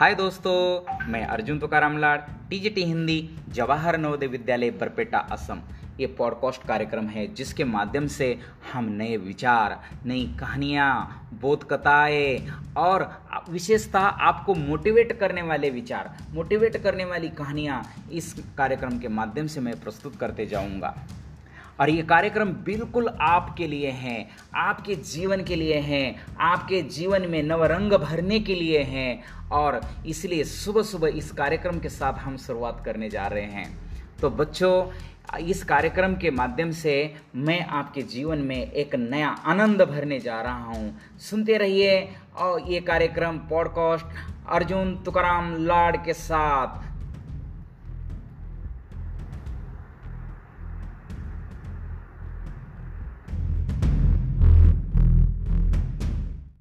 हाय दोस्तों, मैं अर्जुन तुकाराम लाड टीजीटी हिंदी, जवाहर नवोदय विद्यालय, बरपेटा, असम। ये पॉडकास्ट कार्यक्रम है जिसके माध्यम से हम नए विचार, नई कहानियाँ बोध कथाएँ और विशेषतः आपको मोटिवेट करने वाले विचार मोटिवेट करने वाली कहानियाँ इस कार्यक्रम के माध्यम से मैं प्रस्तुत करते जाऊँगा। और ये कार्यक्रम बिल्कुल आपके लिए हैं, आपके जीवन के लिए हैं, आपके जीवन में नवरंग भरने के लिए हैं और इसलिए सुबह सुबह इस कार्यक्रम के साथ हम शुरुआत करने जा रहे हैं। तो बच्चों, इस कार्यक्रम के माध्यम से मैं आपके जीवन में एक नया आनंद भरने जा रहा हूँ। सुनते रहिए, और ये कार्यक्रम पॉडकास्ट अर्जुन तुकाराम लाड के साथ